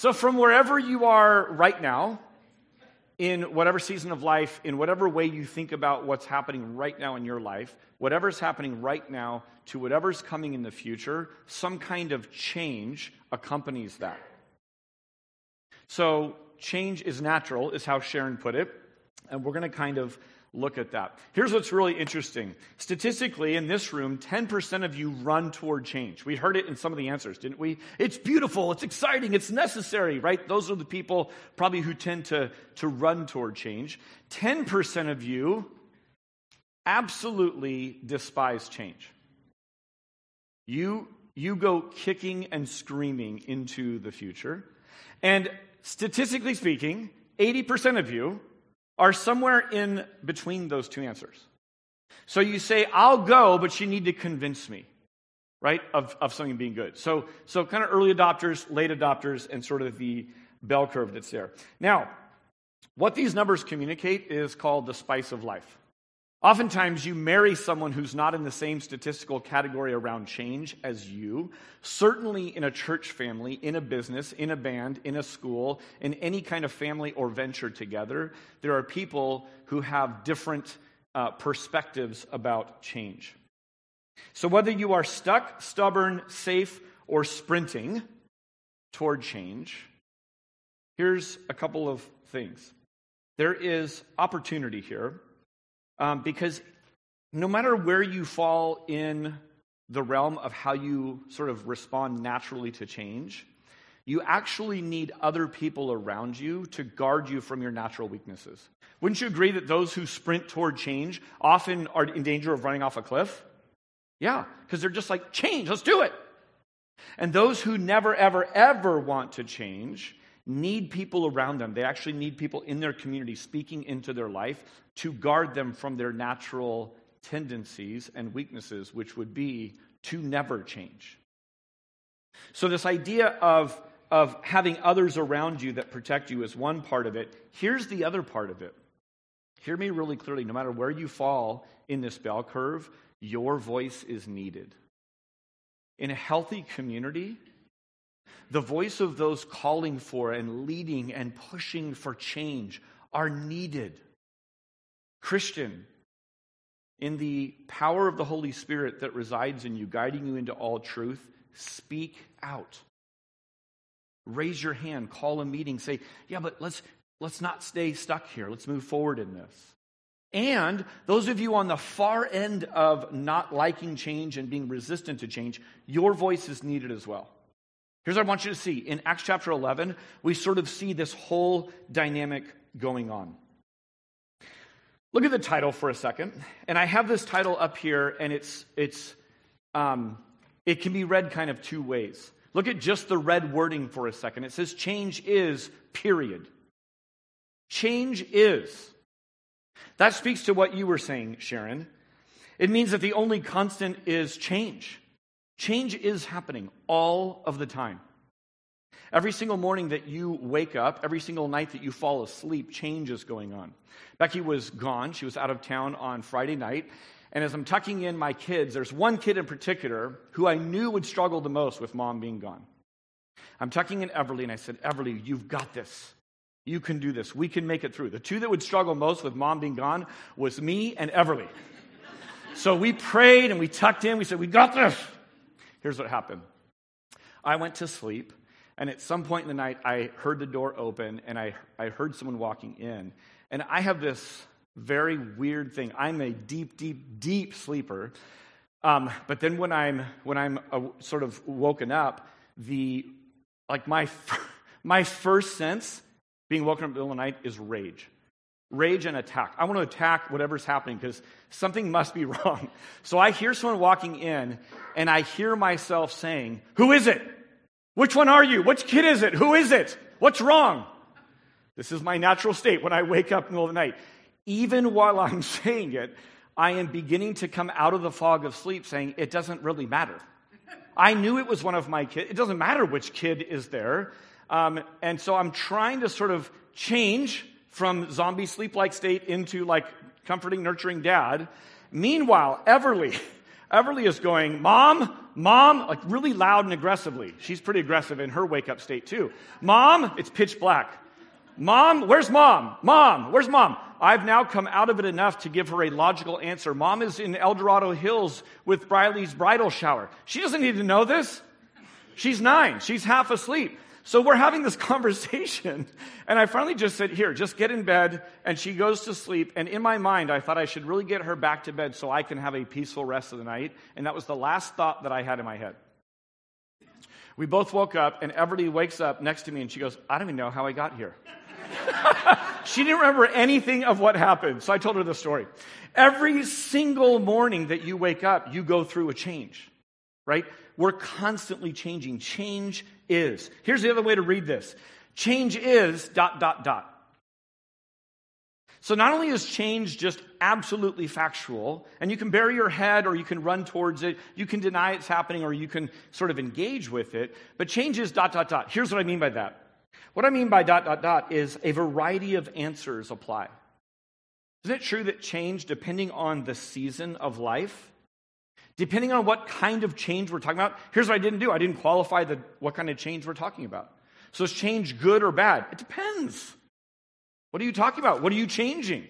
So, from wherever you are right now, in whatever season of life, in whatever way you think about what's happening right now in your life, whatever's happening right now to whatever's coming in the future, some kind of change accompanies that. So, change is natural, is how Sharon put it. And we're going to kind of look at that. Here's what's really interesting. Statistically, in this room, 10% of you run toward change. We heard it in some of the answers, didn't we? It's beautiful, it's exciting, it's necessary, right? Those are the people probably who tend to, to run toward change. 10% of you absolutely despise change. You, you go kicking and screaming into the future. And statistically speaking, 80% of you are somewhere in between those two answers. So you say, I'll go, but you need to convince me, right, of, of something being good. So, so kind of early adopters, late adopters, and sort of the bell curve that's there. Now, what these numbers communicate is called the spice of life. Oftentimes, you marry someone who's not in the same statistical category around change as you. Certainly, in a church family, in a business, in a band, in a school, in any kind of family or venture together, there are people who have different uh, perspectives about change. So, whether you are stuck, stubborn, safe, or sprinting toward change, here's a couple of things. There is opportunity here um, because no matter where you fall in the realm of how you sort of respond naturally to change, you actually need other people around you to guard you from your natural weaknesses. Wouldn't you agree that those who sprint toward change often are in danger of running off a cliff? Yeah, because they're just like, change, let's do it. And those who never, ever, ever want to change need people around them. They actually need people in their community speaking into their life to guard them from their natural tendencies and weaknesses, which would be to never change. So, this idea of, of having others around you that protect you is one part of it. Here's the other part of it. Hear me really clearly. No matter where you fall in this bell curve, your voice is needed. In a healthy community, the voice of those calling for and leading and pushing for change are needed. Christian, in the power of the Holy Spirit that resides in you, guiding you into all truth, speak out. Raise your hand, call a meeting, say, Yeah, but let's, let's not stay stuck here. Let's move forward in this. And those of you on the far end of not liking change and being resistant to change, your voice is needed as well. Here's what I want you to see. In Acts chapter 11, we sort of see this whole dynamic going on. Look at the title for a second. And I have this title up here, and it's, it's, um, it can be read kind of two ways. Look at just the red wording for a second. It says, Change is, period. Change is. That speaks to what you were saying, Sharon. It means that the only constant is change. Change is happening all of the time. Every single morning that you wake up, every single night that you fall asleep, change is going on. Becky was gone. She was out of town on Friday night. And as I'm tucking in my kids, there's one kid in particular who I knew would struggle the most with mom being gone. I'm tucking in Everly, and I said, Everly, you've got this. You can do this. We can make it through. The two that would struggle most with mom being gone was me and Everly. so we prayed and we tucked in. We said, We got this. Here's what happened I went to sleep. And at some point in the night, I heard the door open and I, I heard someone walking in. And I have this very weird thing. I'm a deep, deep, deep sleeper. Um, but then when I'm, when I'm sort of woken up, the, like my, my first sense being woken up in the middle of the night is rage. Rage and attack. I want to attack whatever's happening because something must be wrong. So I hear someone walking in and I hear myself saying, Who is it? Which one are you? Which kid is it? Who is it? What's wrong? This is my natural state when I wake up in the middle of the night. Even while I'm saying it, I am beginning to come out of the fog of sleep saying, it doesn't really matter. I knew it was one of my kids. It doesn't matter which kid is there. Um, and so I'm trying to sort of change from zombie sleep like state into like comforting, nurturing dad. Meanwhile, Everly, Everly is going, Mom, Mom, like really loud and aggressively. She's pretty aggressive in her wake up state too. Mom, it's pitch black. Mom, where's mom? Mom, where's mom? I've now come out of it enough to give her a logical answer. Mom is in El Dorado Hills with Briley's bridal shower. She doesn't need to know this. She's nine. She's half asleep. So we're having this conversation, and I finally just said, Here, just get in bed. And she goes to sleep. And in my mind, I thought I should really get her back to bed so I can have a peaceful rest of the night. And that was the last thought that I had in my head. We both woke up, and Everly wakes up next to me, and she goes, I don't even know how I got here. she didn't remember anything of what happened. So I told her the story. Every single morning that you wake up, you go through a change, right? We're constantly changing. Change is. Here's the other way to read this change is dot, dot, dot. So not only is change just absolutely factual, and you can bury your head or you can run towards it, you can deny it's happening or you can sort of engage with it, but change is dot, dot, dot. Here's what I mean by that. What I mean by dot, dot, dot is a variety of answers apply. Isn't it true that change, depending on the season of life, depending on what kind of change we're talking about, here's what I didn't do I didn't qualify the, what kind of change we're talking about. So is change good or bad? It depends. What are you talking about? What are you changing?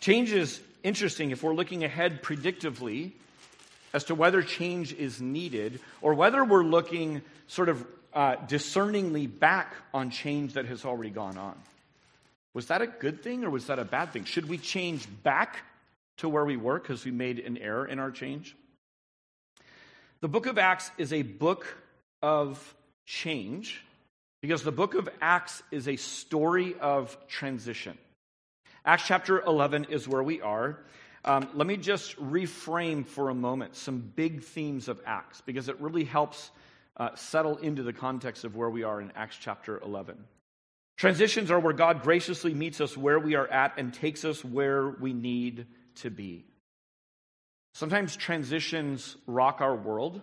Change is interesting if we're looking ahead predictively as to whether change is needed or whether we're looking sort of uh, discerningly back on change that has already gone on. Was that a good thing or was that a bad thing? Should we change back to where we were because we made an error in our change? The book of Acts is a book of change because the book of Acts is a story of transition. Acts chapter 11 is where we are. Um, let me just reframe for a moment some big themes of Acts because it really helps uh, settle into the context of where we are in Acts chapter 11. Transitions are where God graciously meets us where we are at and takes us where we need to be. Sometimes transitions rock our world,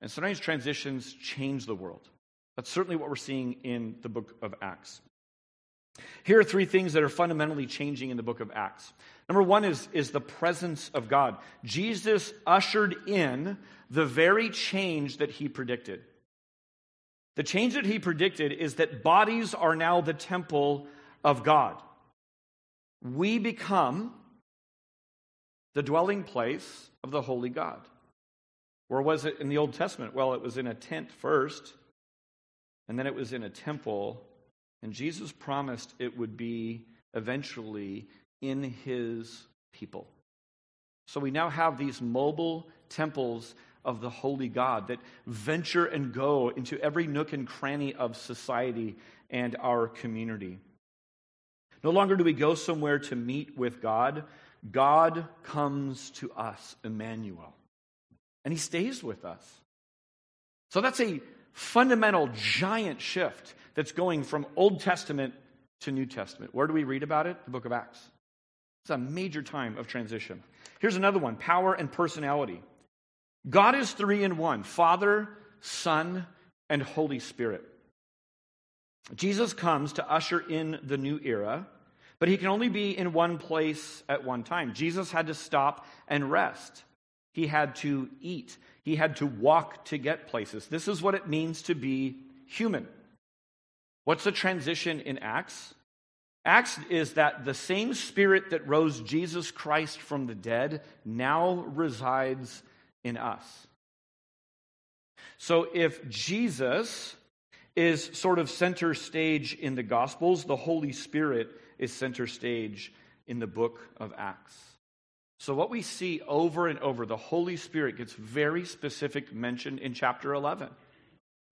and sometimes transitions change the world. That's certainly what we're seeing in the book of Acts. Here are three things that are fundamentally changing in the book of Acts. Number one is, is the presence of God. Jesus ushered in the very change that he predicted. The change that he predicted is that bodies are now the temple of God. We become the dwelling place of the holy God. Where was it in the Old Testament? Well, it was in a tent first, and then it was in a temple, and Jesus promised it would be eventually in his people. So we now have these mobile temples of the holy God that venture and go into every nook and cranny of society and our community. No longer do we go somewhere to meet with God. God comes to us, Emmanuel, and he stays with us. So that's a fundamental giant shift that's going from Old Testament to New Testament. Where do we read about it? The book of Acts. It's a major time of transition. Here's another one power and personality. God is three in one Father, Son, and Holy Spirit. Jesus comes to usher in the new era, but he can only be in one place at one time. Jesus had to stop and rest, he had to eat, he had to walk to get places. This is what it means to be human. What's the transition in Acts? Acts is that the same spirit that rose Jesus Christ from the dead now resides in us. So if Jesus is sort of center stage in the Gospels, the Holy Spirit is center stage in the book of Acts. So, what we see over and over, the Holy Spirit gets very specific mention in chapter 11,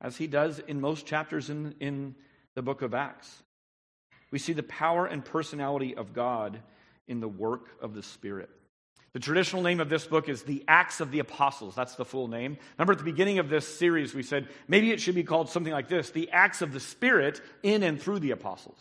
as he does in most chapters in, in the book of Acts. We see the power and personality of God in the work of the Spirit. The traditional name of this book is The Acts of the Apostles. That's the full name. Remember at the beginning of this series, we said maybe it should be called something like this The Acts of the Spirit in and through the Apostles.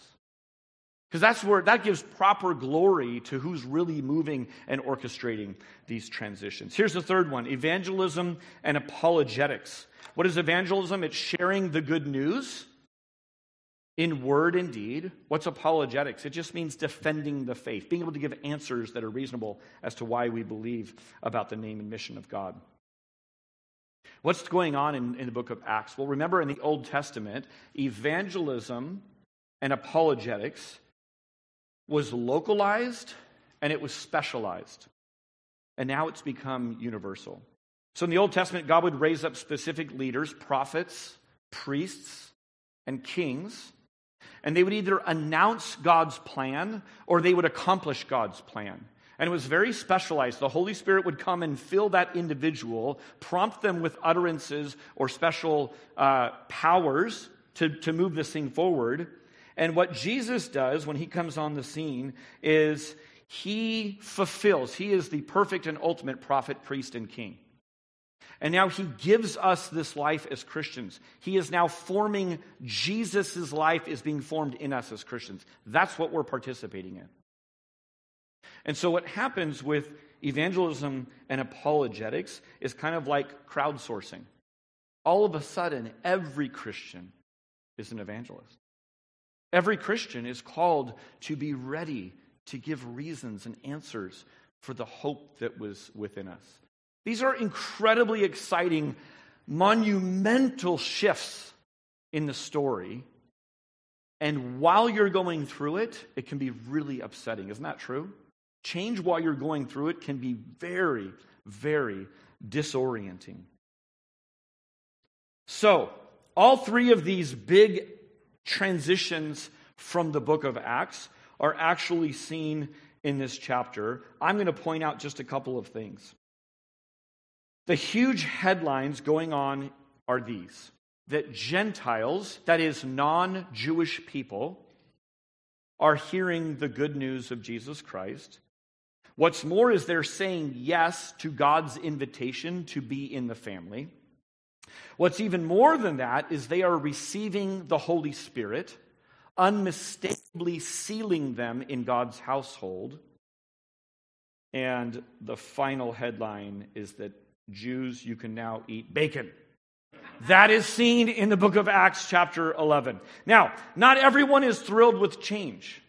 Because that's where that gives proper glory to who's really moving and orchestrating these transitions. Here's the third one evangelism and apologetics. What is evangelism? It's sharing the good news in word and deed. What's apologetics? It just means defending the faith, being able to give answers that are reasonable as to why we believe about the name and mission of God. What's going on in, in the book of Acts? Well, remember in the Old Testament, evangelism and apologetics was localized and it was specialized. And now it's become universal. So in the Old Testament, God would raise up specific leaders, prophets, priests, and kings and they would either announce God's plan or they would accomplish God's plan. And it was very specialized. The Holy Spirit would come and fill that individual, prompt them with utterances or special uh, powers to, to move this thing forward. And what Jesus does when he comes on the scene is he fulfills, he is the perfect and ultimate prophet, priest, and king. And now he gives us this life as Christians. He is now forming Jesus' life is being formed in us as Christians. That's what we're participating in. And so what happens with evangelism and apologetics is kind of like crowdsourcing. All of a sudden, every Christian is an evangelist. Every Christian is called to be ready to give reasons and answers for the hope that was within us. These are incredibly exciting, monumental shifts in the story. And while you're going through it, it can be really upsetting. Isn't that true? Change while you're going through it can be very, very disorienting. So, all three of these big transitions from the book of Acts are actually seen in this chapter. I'm going to point out just a couple of things. The huge headlines going on are these that Gentiles, that is, non Jewish people, are hearing the good news of Jesus Christ. What's more is they're saying yes to God's invitation to be in the family. What's even more than that is they are receiving the Holy Spirit, unmistakably sealing them in God's household. And the final headline is that Jews, you can now eat bacon. That is seen in the book of Acts, chapter 11. Now, not everyone is thrilled with change.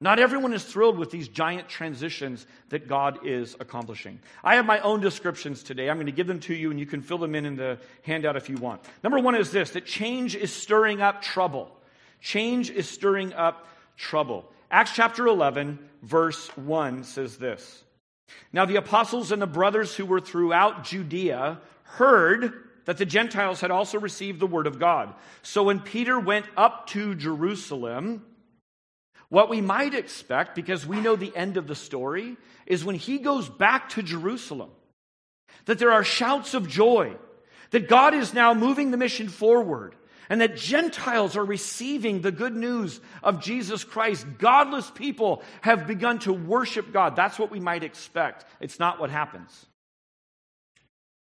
Not everyone is thrilled with these giant transitions that God is accomplishing. I have my own descriptions today. I'm going to give them to you, and you can fill them in in the handout if you want. Number one is this that change is stirring up trouble. Change is stirring up trouble. Acts chapter 11, verse 1 says this now, the apostles and the brothers who were throughout Judea heard that the Gentiles had also received the word of God. So when Peter went up to Jerusalem, what we might expect, because we know the end of the story, is when he goes back to Jerusalem, that there are shouts of joy, that God is now moving the mission forward, and that Gentiles are receiving the good news of Jesus Christ. Godless people have begun to worship God. That's what we might expect. It's not what happens.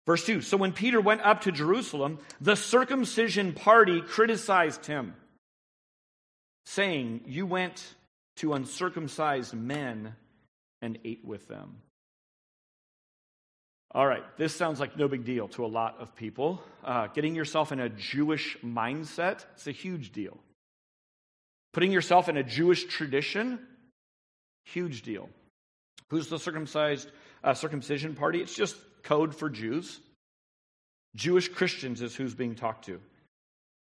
Verse 2 So when Peter went up to Jerusalem, the circumcision party criticized him, saying, You went to uncircumcised men and ate with them. All right, this sounds like no big deal to a lot of people. Uh, getting yourself in a Jewish mindset is a huge deal. Putting yourself in a Jewish tradition, huge deal. Who's the circumcised uh, circumcision party? It's just code for Jews. Jewish Christians is who's being talked to.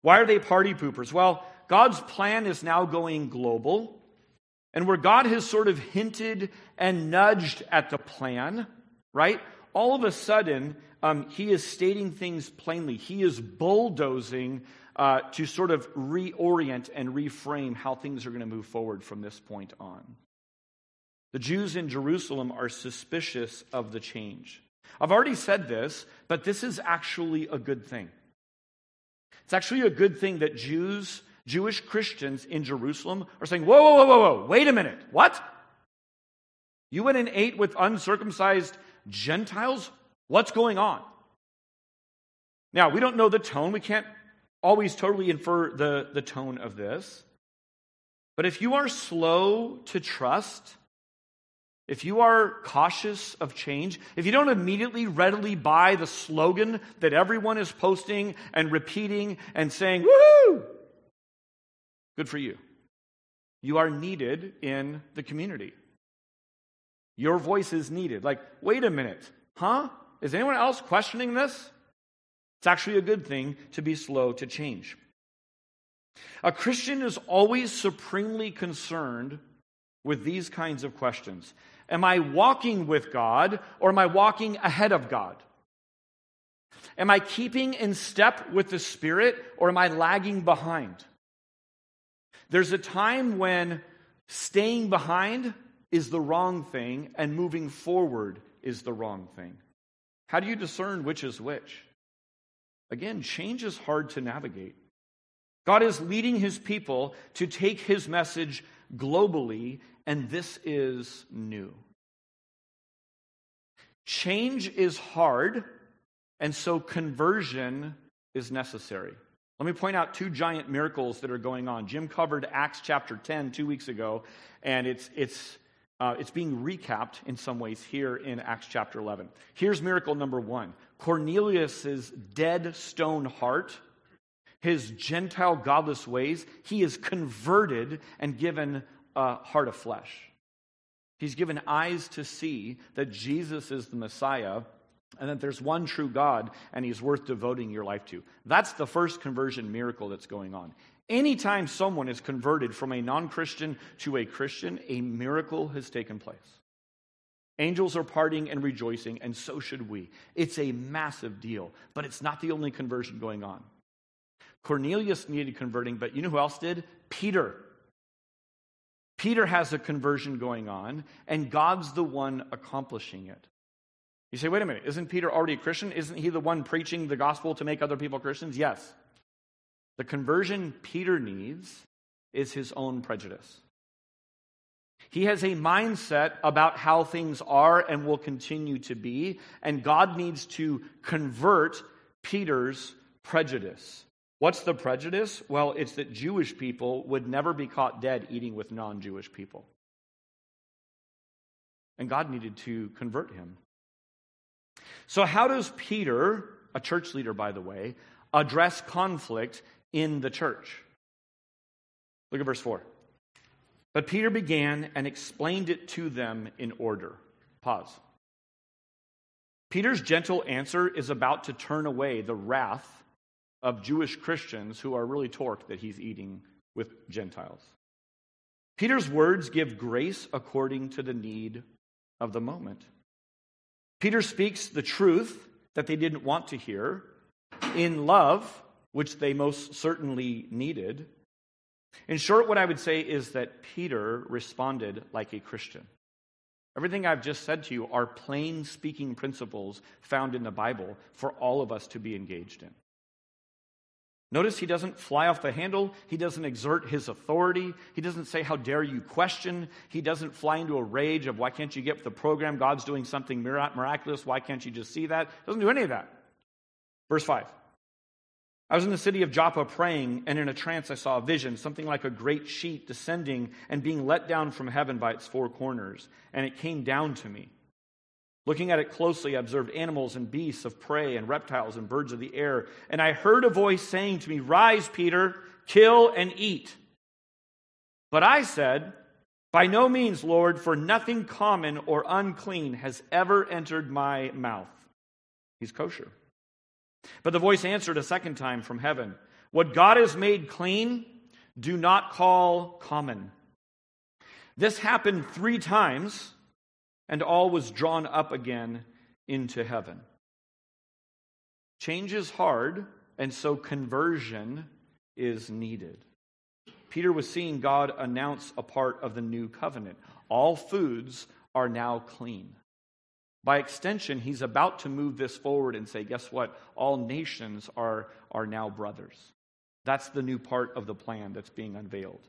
Why are they party poopers? Well, God's plan is now going global. And where God has sort of hinted and nudged at the plan, right? all of a sudden, um, he is stating things plainly. He is bulldozing uh, to sort of reorient and reframe how things are going to move forward from this point on. The Jews in Jerusalem are suspicious of the change. I've already said this, but this is actually a good thing. It's actually a good thing that Jews, Jewish Christians in Jerusalem are saying, whoa, whoa, whoa, whoa, whoa, wait a minute. What? You went and ate with uncircumcised Gentiles? What's going on? Now, we don't know the tone. We can't always totally infer the, the tone of this. But if you are slow to trust, if you are cautious of change, if you don't immediately readily buy the slogan that everyone is posting and repeating and saying, woohoo, Good for you. You are needed in the community. Your voice is needed. Like, wait a minute, huh? Is anyone else questioning this? It's actually a good thing to be slow to change. A Christian is always supremely concerned with these kinds of questions Am I walking with God or am I walking ahead of God? Am I keeping in step with the Spirit or am I lagging behind? There's a time when staying behind is the wrong thing and moving forward is the wrong thing. How do you discern which is which? Again, change is hard to navigate. God is leading his people to take his message globally, and this is new. Change is hard, and so conversion is necessary. Let me point out two giant miracles that are going on. Jim covered Acts chapter 10 two weeks ago, and it's, it's, uh, it's being recapped in some ways here in Acts chapter 11. Here's miracle number one Cornelius' dead stone heart his Gentile godless ways, he is converted and given a heart of flesh. He's given eyes to see that Jesus is the Messiah and that there's one true God and he's worth devoting your life to. That's the first conversion miracle that's going on. Anytime someone is converted from a non Christian to a Christian, a miracle has taken place. Angels are parting and rejoicing, and so should we. It's a massive deal, but it's not the only conversion going on. Cornelius needed converting, but you know who else did? Peter. Peter has a conversion going on, and God's the one accomplishing it. You say, wait a minute, isn't Peter already a Christian? Isn't he the one preaching the gospel to make other people Christians? Yes. The conversion Peter needs is his own prejudice. He has a mindset about how things are and will continue to be, and God needs to convert Peter's prejudice. What's the prejudice? Well, it's that Jewish people would never be caught dead eating with non Jewish people. And God needed to convert him. So, how does Peter, a church leader, by the way, address conflict in the church? Look at verse 4. But Peter began and explained it to them in order. Pause. Peter's gentle answer is about to turn away the wrath of Jewish Christians who are really torqued that he's eating with Gentiles. Peter's words give grace according to the need of the moment. Peter speaks the truth that they didn't want to hear in love, which they most certainly needed. In short, what I would say is that Peter responded like a Christian. Everything I've just said to you are plain speaking principles found in the Bible for all of us to be engaged in. Notice he doesn't fly off the handle. He doesn't exert his authority. He doesn't say, How dare you question? He doesn't fly into a rage of, Why can't you get the program? God's doing something miraculous. Why can't you just see that? Doesn't do any of that. Verse 5. I was in the city of Joppa praying, and in a trance I saw a vision, something like a great sheet descending and being let down from heaven by its four corners. And it came down to me. Looking at it closely, I observed animals and beasts of prey and reptiles and birds of the air. And I heard a voice saying to me, Rise, Peter, kill and eat. But I said, By no means, Lord, for nothing common or unclean has ever entered my mouth. He's kosher. But the voice answered a second time from heaven, What God has made clean, do not call common. This happened three times and all was drawn up again into heaven. Change is hard, and so conversion is needed. Peter was seeing God announce a part of the new covenant. All foods are now clean. By extension, he's about to move this forward and say, guess what? All nations are, are now brothers. That's the new part of the plan that's being unveiled.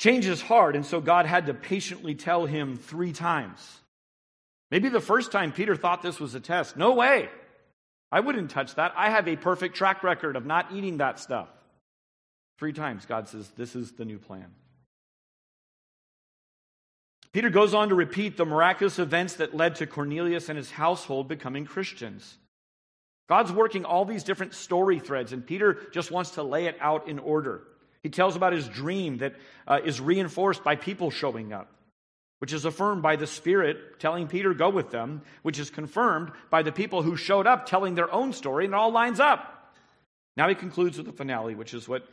Change is hard, and so God had to patiently tell him three times. Maybe the first time Peter thought this was a test. No way. I wouldn't touch that. I have a perfect track record of not eating that stuff. Three times God says, This is the new plan. Peter goes on to repeat the miraculous events that led to Cornelius and his household becoming Christians. God's working all these different story threads, and Peter just wants to lay it out in order. He tells about his dream that uh, is reinforced by people showing up, which is affirmed by the Spirit telling Peter, go with them, which is confirmed by the people who showed up telling their own story, and it all lines up. Now he concludes with the finale, which is what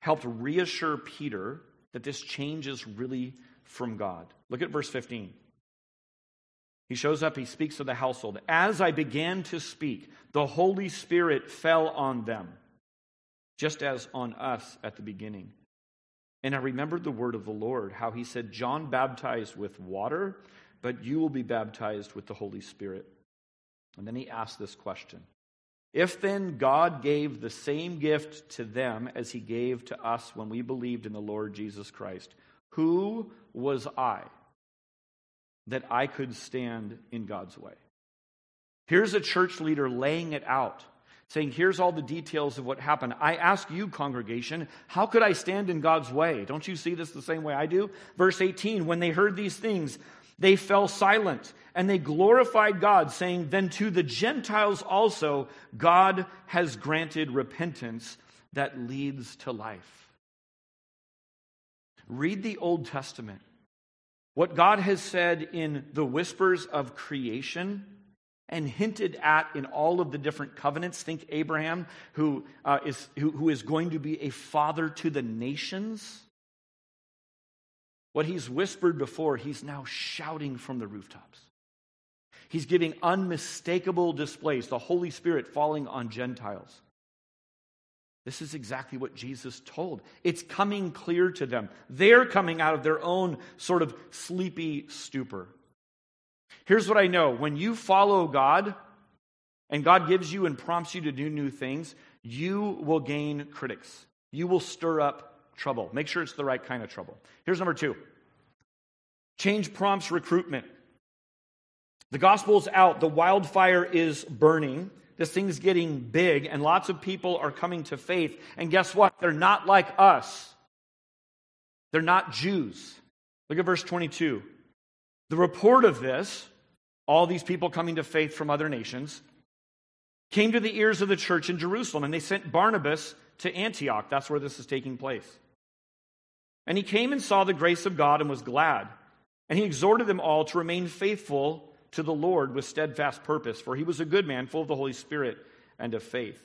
helped reassure Peter that this change is really from God. Look at verse 15. He shows up, he speaks to the household. As I began to speak, the Holy Spirit fell on them, just as on us at the beginning. And I remembered the word of the Lord, how he said, John baptized with water, but you will be baptized with the Holy Spirit. And then he asked this question If then God gave the same gift to them as he gave to us when we believed in the Lord Jesus Christ, who was I? that I could stand in God's way. Here's a church leader laying it out, saying, Here's all the details of what happened. I ask you, congregation, how could I stand in God's way? Don't you see this the same way I do? Verse 18 When they heard these things, they fell silent and they glorified God, saying, Then to the Gentiles also, God has granted repentance that leads to life. Read the Old Testament what God has said in the whispers of creation and hinted at in all of the different covenants. Think Abraham, who, uh, is, who, who is going to be a father to the nations. What he's whispered before, he's now shouting from the rooftops. He's giving unmistakable displays, the Holy Spirit falling on Gentiles. This is exactly what Jesus told. It's coming clear to them. They're coming out of their own sort of sleepy stupor. Here's what I know when you follow God, and God gives you and prompts you to do new things, you will gain critics. You will stir up trouble. Make sure it's the right kind of trouble. Here's number two change prompts recruitment. The gospel's out, the wildfire is burning. This thing's getting big, and lots of people are coming to faith. And guess what? They're not like us, they're not Jews. Look at verse 22. The report of this, all these people coming to faith from other nations, came to the ears of the church in Jerusalem, and they sent Barnabas to Antioch. That's where this is taking place. And he came and saw the grace of God and was glad. And he exhorted them all to remain faithful to the Lord with steadfast purpose, for he was a good man, full of the Holy Spirit and of faith.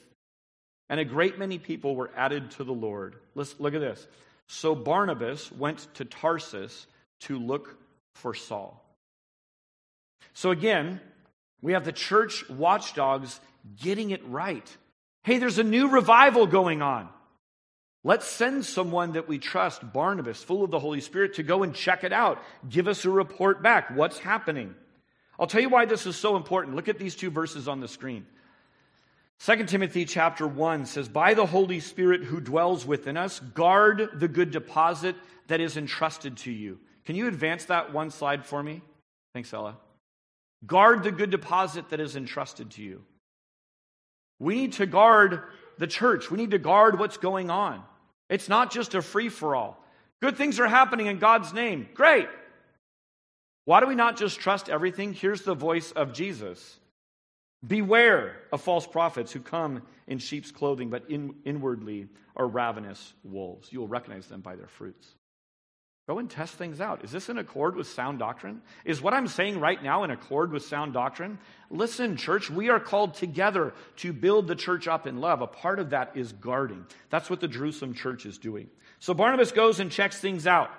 And a great many people were added to the Lord. Let's look at this. So Barnabas went to Tarsus to look for Saul. So again, we have the church watchdogs getting it right. Hey, there's a new revival going on. Let's send someone that we trust, Barnabas, full of the Holy Spirit, to go and check it out. Give us a report back. What's happening? I'll tell you why this is so important. Look at these two verses on the screen. 2 Timothy chapter 1 says, By the Holy Spirit who dwells within us, guard the good deposit that is entrusted to you. Can you advance that one slide for me? Thanks, Ella. Guard the good deposit that is entrusted to you. We need to guard the church. We need to guard what's going on. It's not just a free for all. Good things are happening in God's name. Great. Why do we not just trust everything? Here's the voice of Jesus Beware of false prophets who come in sheep's clothing, but in, inwardly are ravenous wolves. You will recognize them by their fruits. Go and test things out. Is this in accord with sound doctrine? Is what I'm saying right now in accord with sound doctrine? Listen, church, we are called together to build the church up in love. A part of that is guarding. That's what the Jerusalem church is doing. So Barnabas goes and checks things out.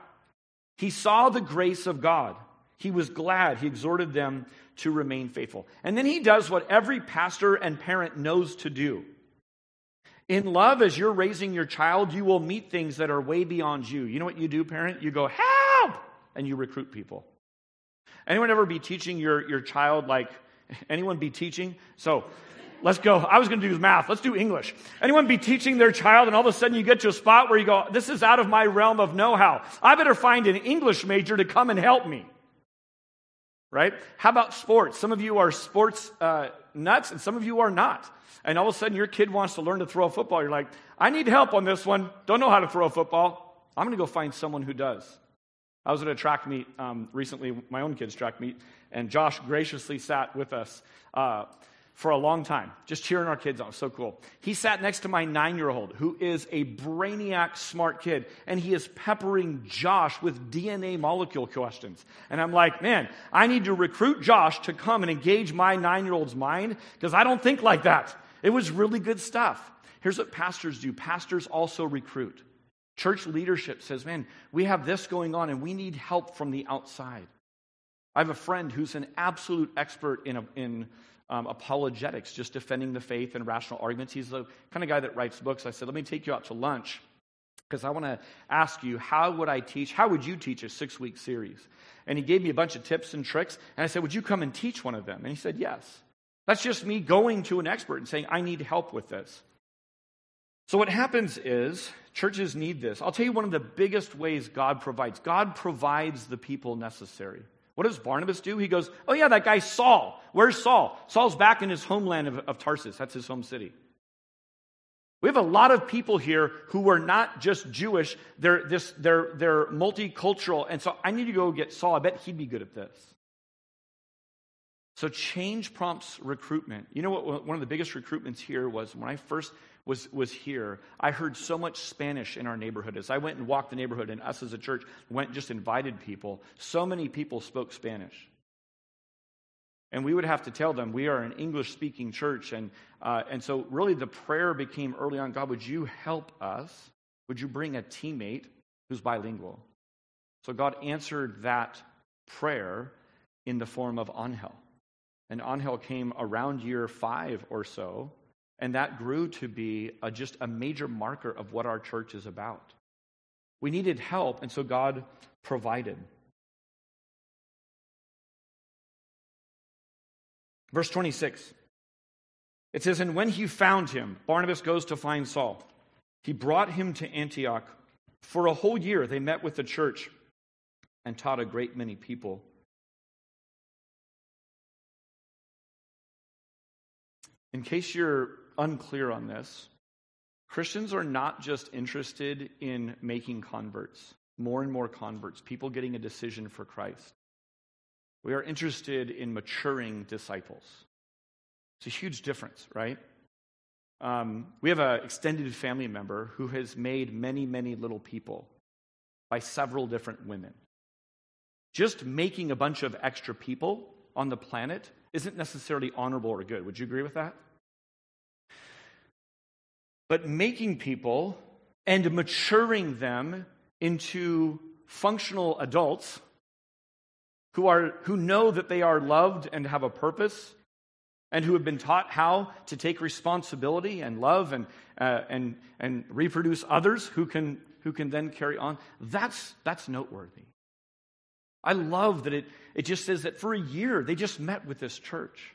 He saw the grace of God. He was glad. He exhorted them to remain faithful. And then he does what every pastor and parent knows to do. In love, as you're raising your child, you will meet things that are way beyond you. You know what you do, parent? You go, help! And you recruit people. Anyone ever be teaching your, your child, like, anyone be teaching? So, let's go. I was going to do math. Let's do English. Anyone be teaching their child, and all of a sudden you get to a spot where you go, this is out of my realm of know how. I better find an English major to come and help me right? How about sports? Some of you are sports uh, nuts and some of you are not. And all of a sudden your kid wants to learn to throw a football. You're like, I need help on this one. Don't know how to throw a football. I'm going to go find someone who does. I was at a track meet um, recently, my own kids' track meet, and Josh graciously sat with us. Uh, for a long time, just cheering our kids on. So cool. He sat next to my nine year old, who is a brainiac smart kid, and he is peppering Josh with DNA molecule questions. And I'm like, man, I need to recruit Josh to come and engage my nine year old's mind because I don't think like that. It was really good stuff. Here's what pastors do pastors also recruit. Church leadership says, man, we have this going on and we need help from the outside. I have a friend who's an absolute expert in, in um, apologetics, just defending the faith and rational arguments. He's the kind of guy that writes books. I said, let me take you out to lunch because I want to ask you, how would I teach, how would you teach a six week series? And he gave me a bunch of tips and tricks. And I said, would you come and teach one of them? And he said, yes. That's just me going to an expert and saying, I need help with this. So, what happens is churches need this. I'll tell you one of the biggest ways God provides God provides the people necessary. What does Barnabas do? He goes, Oh, yeah, that guy Saul. Where's Saul? Saul's back in his homeland of, of Tarsus. That's his home city. We have a lot of people here who are not just Jewish, they're, this, they're, they're multicultural. And so I need to go get Saul. I bet he'd be good at this. So change prompts recruitment. You know what? One of the biggest recruitments here was when I first was, was here, I heard so much Spanish in our neighborhood. As I went and walked the neighborhood, and us as a church went just invited people, so many people spoke Spanish. And we would have to tell them we are an English speaking church. And, uh, and so, really, the prayer became early on God, would you help us? Would you bring a teammate who's bilingual? So, God answered that prayer in the form of Angel. And Angel came around year five or so and that grew to be a, just a major marker of what our church is about. We needed help, and so God provided. Verse 26. It says, And when he found him, Barnabas goes to find Saul. He brought him to Antioch. For a whole year, they met with the church and taught a great many people. In case you're unclear on this. Christians are not just interested in making converts, more and more converts, people getting a decision for Christ. We are interested in maturing disciples. It's a huge difference, right? Um, we have an extended family member who has made many, many little people by several different women. Just making a bunch of extra people on the planet isn't necessarily honorable or good. Would you agree with that? But making people and maturing them into functional adults who, are, who know that they are loved and have a purpose and who have been taught how to take responsibility and love and, uh, and, and reproduce others who can, who can then carry on. That's, that's noteworthy. I love that it, it just says that for a year they just met with this church.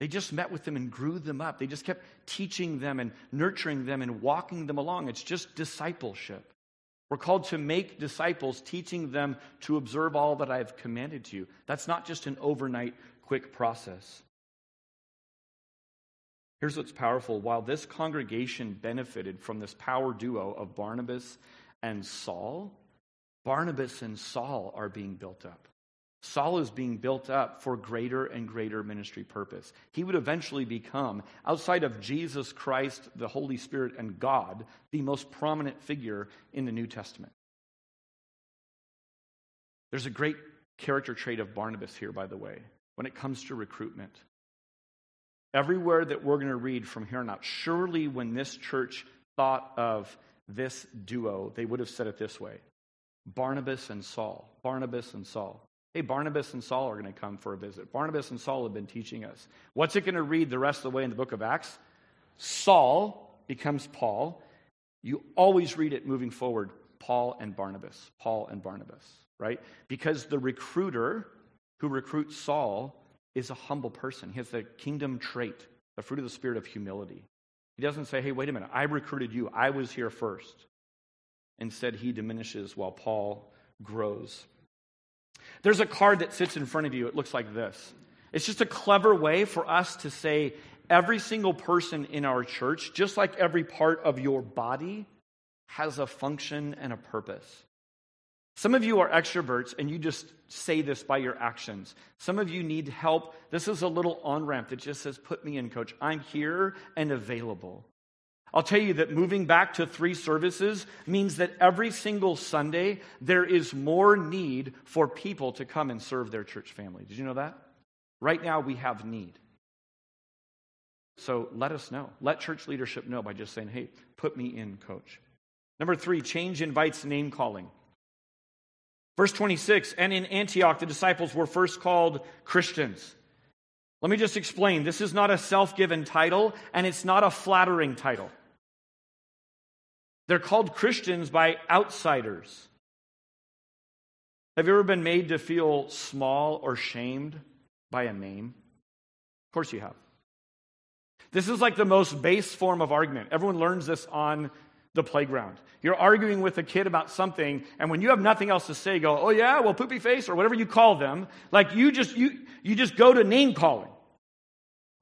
They just met with them and grew them up. They just kept teaching them and nurturing them and walking them along. It's just discipleship. We're called to make disciples, teaching them to observe all that I have commanded to you. That's not just an overnight quick process. Here's what's powerful. While this congregation benefited from this power duo of Barnabas and Saul, Barnabas and Saul are being built up. Saul is being built up for greater and greater ministry purpose. He would eventually become, outside of Jesus Christ, the Holy Spirit, and God, the most prominent figure in the New Testament. There's a great character trait of Barnabas here, by the way, when it comes to recruitment. Everywhere that we're going to read from here on out, surely when this church thought of this duo, they would have said it this way Barnabas and Saul. Barnabas and Saul. Hey, Barnabas and Saul are going to come for a visit. Barnabas and Saul have been teaching us. What's it going to read the rest of the way in the book of Acts? Saul becomes Paul. You always read it moving forward Paul and Barnabas. Paul and Barnabas, right? Because the recruiter who recruits Saul is a humble person. He has the kingdom trait, the fruit of the spirit of humility. He doesn't say, hey, wait a minute, I recruited you, I was here first. Instead, he diminishes while Paul grows. There's a card that sits in front of you. It looks like this. It's just a clever way for us to say every single person in our church, just like every part of your body, has a function and a purpose. Some of you are extroverts and you just say this by your actions. Some of you need help. This is a little on ramp that just says, Put me in, coach. I'm here and available. I'll tell you that moving back to three services means that every single Sunday there is more need for people to come and serve their church family. Did you know that? Right now we have need. So let us know. Let church leadership know by just saying, hey, put me in, coach. Number three, change invites name calling. Verse 26 And in Antioch, the disciples were first called Christians. Let me just explain this is not a self given title, and it's not a flattering title. They're called Christians by outsiders. Have you ever been made to feel small or shamed by a name? Of course you have. This is like the most base form of argument. Everyone learns this on the playground. You're arguing with a kid about something, and when you have nothing else to say, go, oh yeah, well, poopy face, or whatever you call them, like you just you you just go to name calling.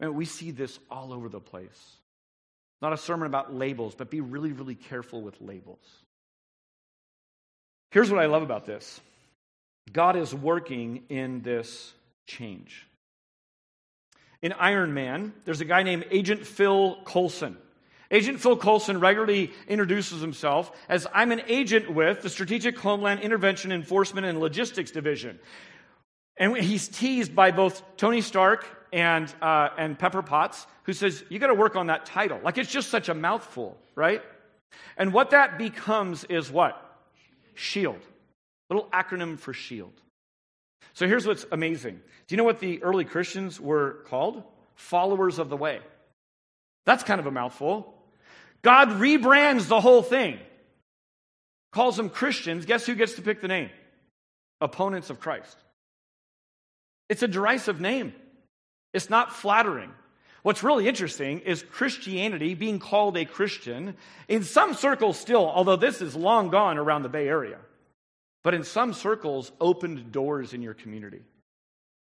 And we see this all over the place. Not a sermon about labels, but be really, really careful with labels. Here's what I love about this God is working in this change. In Iron Man, there's a guy named Agent Phil Coulson. Agent Phil Coulson regularly introduces himself as I'm an agent with the Strategic Homeland Intervention Enforcement and Logistics Division. And he's teased by both Tony Stark and, uh, and Pepper Potts, who says, You got to work on that title. Like it's just such a mouthful, right? And what that becomes is what? SHIELD. Little acronym for SHIELD. So here's what's amazing. Do you know what the early Christians were called? Followers of the way. That's kind of a mouthful. God rebrands the whole thing, calls them Christians. Guess who gets to pick the name? Opponents of Christ. It's a derisive name, it's not flattering. What's really interesting is Christianity being called a Christian in some circles still, although this is long gone around the Bay Area, but in some circles opened doors in your community.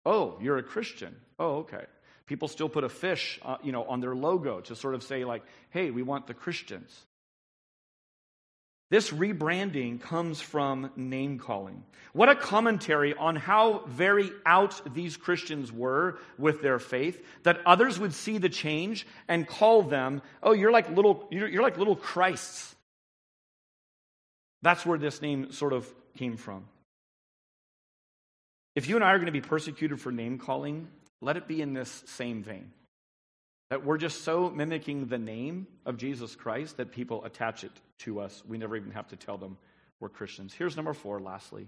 Oh, you're a Christian. Oh, okay. People still put a fish, uh, you know, on their logo to sort of say like, "Hey, we want the Christians." This rebranding comes from name calling. What a commentary on how very out these Christians were with their faith, that others would see the change and call them, oh, you're like little, you're, like little Christs. That's where this name sort of came from. If you and I are going to be persecuted for name calling, let it be in this same vein. That we're just so mimicking the name of Jesus Christ that people attach it to us. We never even have to tell them we're Christians. Here's number four, lastly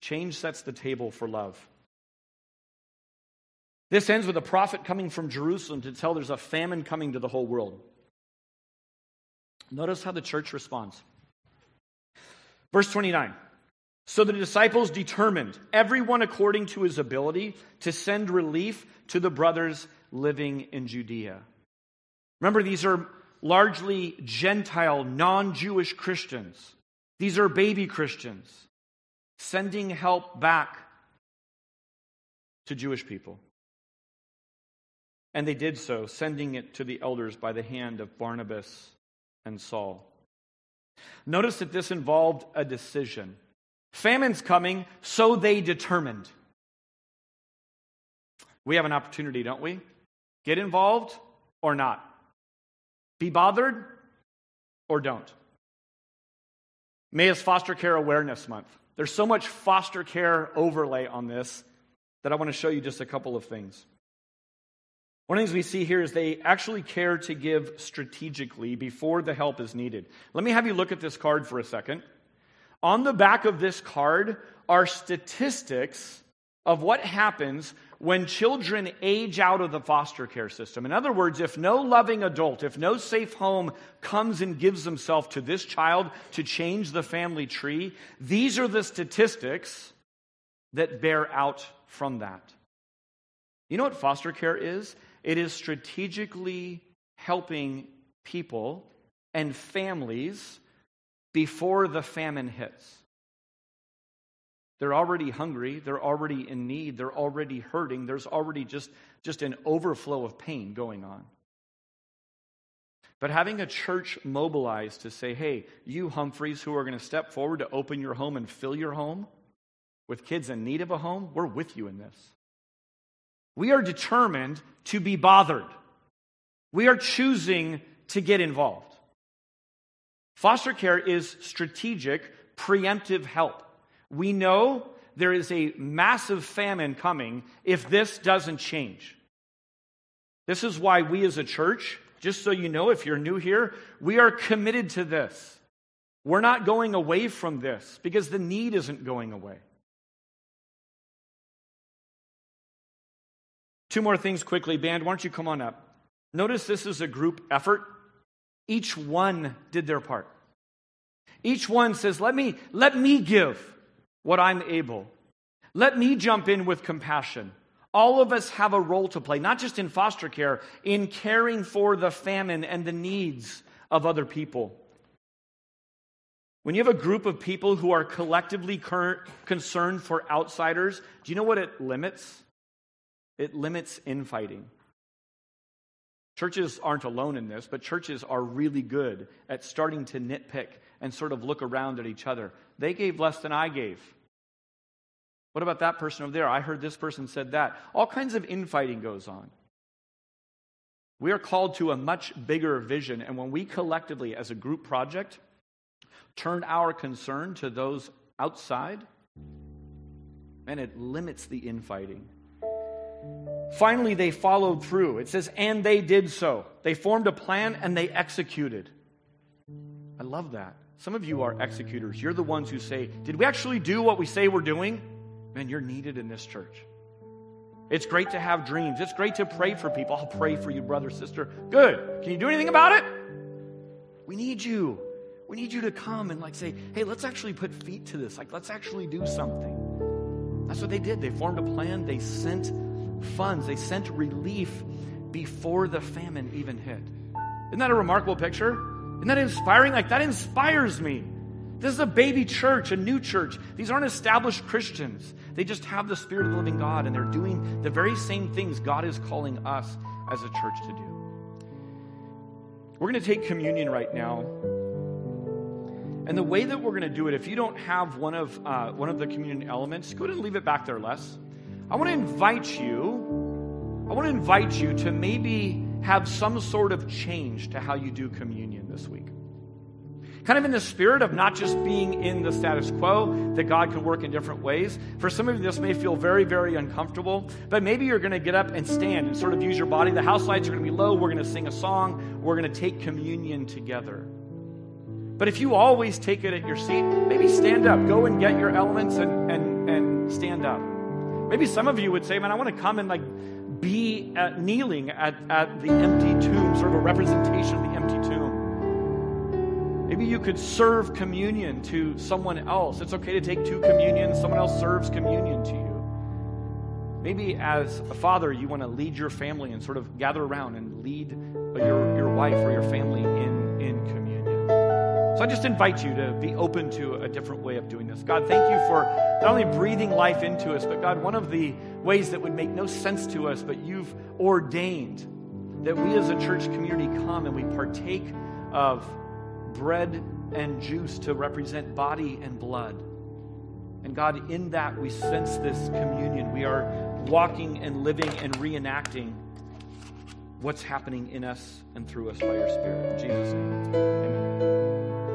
change sets the table for love. This ends with a prophet coming from Jerusalem to tell there's a famine coming to the whole world. Notice how the church responds. Verse 29. So the disciples determined, everyone according to his ability, to send relief to the brothers living in Judea. Remember, these are largely Gentile, non Jewish Christians. These are baby Christians sending help back to Jewish people. And they did so, sending it to the elders by the hand of Barnabas and Saul. Notice that this involved a decision. Famine's coming, so they determined. We have an opportunity, don't we? Get involved or not. Be bothered or don't. May is Foster Care Awareness Month. There's so much foster care overlay on this that I want to show you just a couple of things. One of the things we see here is they actually care to give strategically before the help is needed. Let me have you look at this card for a second. On the back of this card are statistics of what happens when children age out of the foster care system. In other words, if no loving adult, if no safe home comes and gives himself to this child to change the family tree, these are the statistics that bear out from that. You know what foster care is? It is strategically helping people and families before the famine hits. They're already hungry. They're already in need. They're already hurting. There's already just, just an overflow of pain going on. But having a church mobilized to say, hey, you Humphreys who are going to step forward to open your home and fill your home with kids in need of a home, we're with you in this. We are determined to be bothered. We are choosing to get involved. Foster care is strategic, preemptive help. We know there is a massive famine coming if this doesn't change. This is why we as a church, just so you know, if you're new here, we are committed to this. We're not going away from this because the need isn't going away. Two more things quickly. Band, why don't you come on up? Notice this is a group effort. Each one did their part. Each one says, Let me, let me give what I'm able. Let me jump in with compassion. All of us have a role to play, not just in foster care, in caring for the famine and the needs of other people. When you have a group of people who are collectively concerned for outsiders, do you know what it limits? It limits infighting. Churches aren't alone in this, but churches are really good at starting to nitpick and sort of look around at each other. They gave less than I gave. What about that person over there? I heard this person said that. All kinds of infighting goes on. We are called to a much bigger vision, and when we collectively, as a group project, turn our concern to those outside, man, it limits the infighting. Finally, they followed through. It says, and they did so. They formed a plan and they executed. I love that. Some of you are executors. You're the ones who say, Did we actually do what we say we're doing? Man, you're needed in this church. It's great to have dreams. It's great to pray for people. I'll pray for you, brother, sister. Good. Can you do anything about it? We need you. We need you to come and like say, hey, let's actually put feet to this. Like, let's actually do something. That's what they did. They formed a plan. They sent funds, they sent relief before the famine even hit. Isn't that a remarkable picture? Isn't that inspiring? Like, that inspires me. This is a baby church, a new church. These aren't established Christians. They just have the Spirit of the living God, and they're doing the very same things God is calling us as a church to do. We're going to take communion right now. And the way that we're going to do it, if you don't have one of, uh, one of the communion elements, go ahead and leave it back there, Les. I want to invite you, I want to invite you to maybe have some sort of change to how you do communion this week. Kind of in the spirit of not just being in the status quo, that God can work in different ways. For some of you, this may feel very, very uncomfortable, but maybe you're going to get up and stand and sort of use your body. The house lights are going to be low. We're going to sing a song. We're going to take communion together. But if you always take it at your seat, maybe stand up. Go and get your elements and, and, and stand up. Maybe some of you would say, man, I want to come and like be at, kneeling at, at the empty tomb, sort of a representation of the empty tomb. Maybe you could serve communion to someone else. It's okay to take two communions, someone else serves communion to you. Maybe as a father, you want to lead your family and sort of gather around and lead your, your wife or your family in, in communion. So I just invite you to be open to a different way of doing this. God, thank you for not only breathing life into us, but God, one of the ways that would make no sense to us, but you've ordained that we as a church community come and we partake of bread and juice to represent body and blood. And God, in that we sense this communion. We are walking and living and reenacting what's happening in us and through us by your Spirit. In Jesus' name, amen.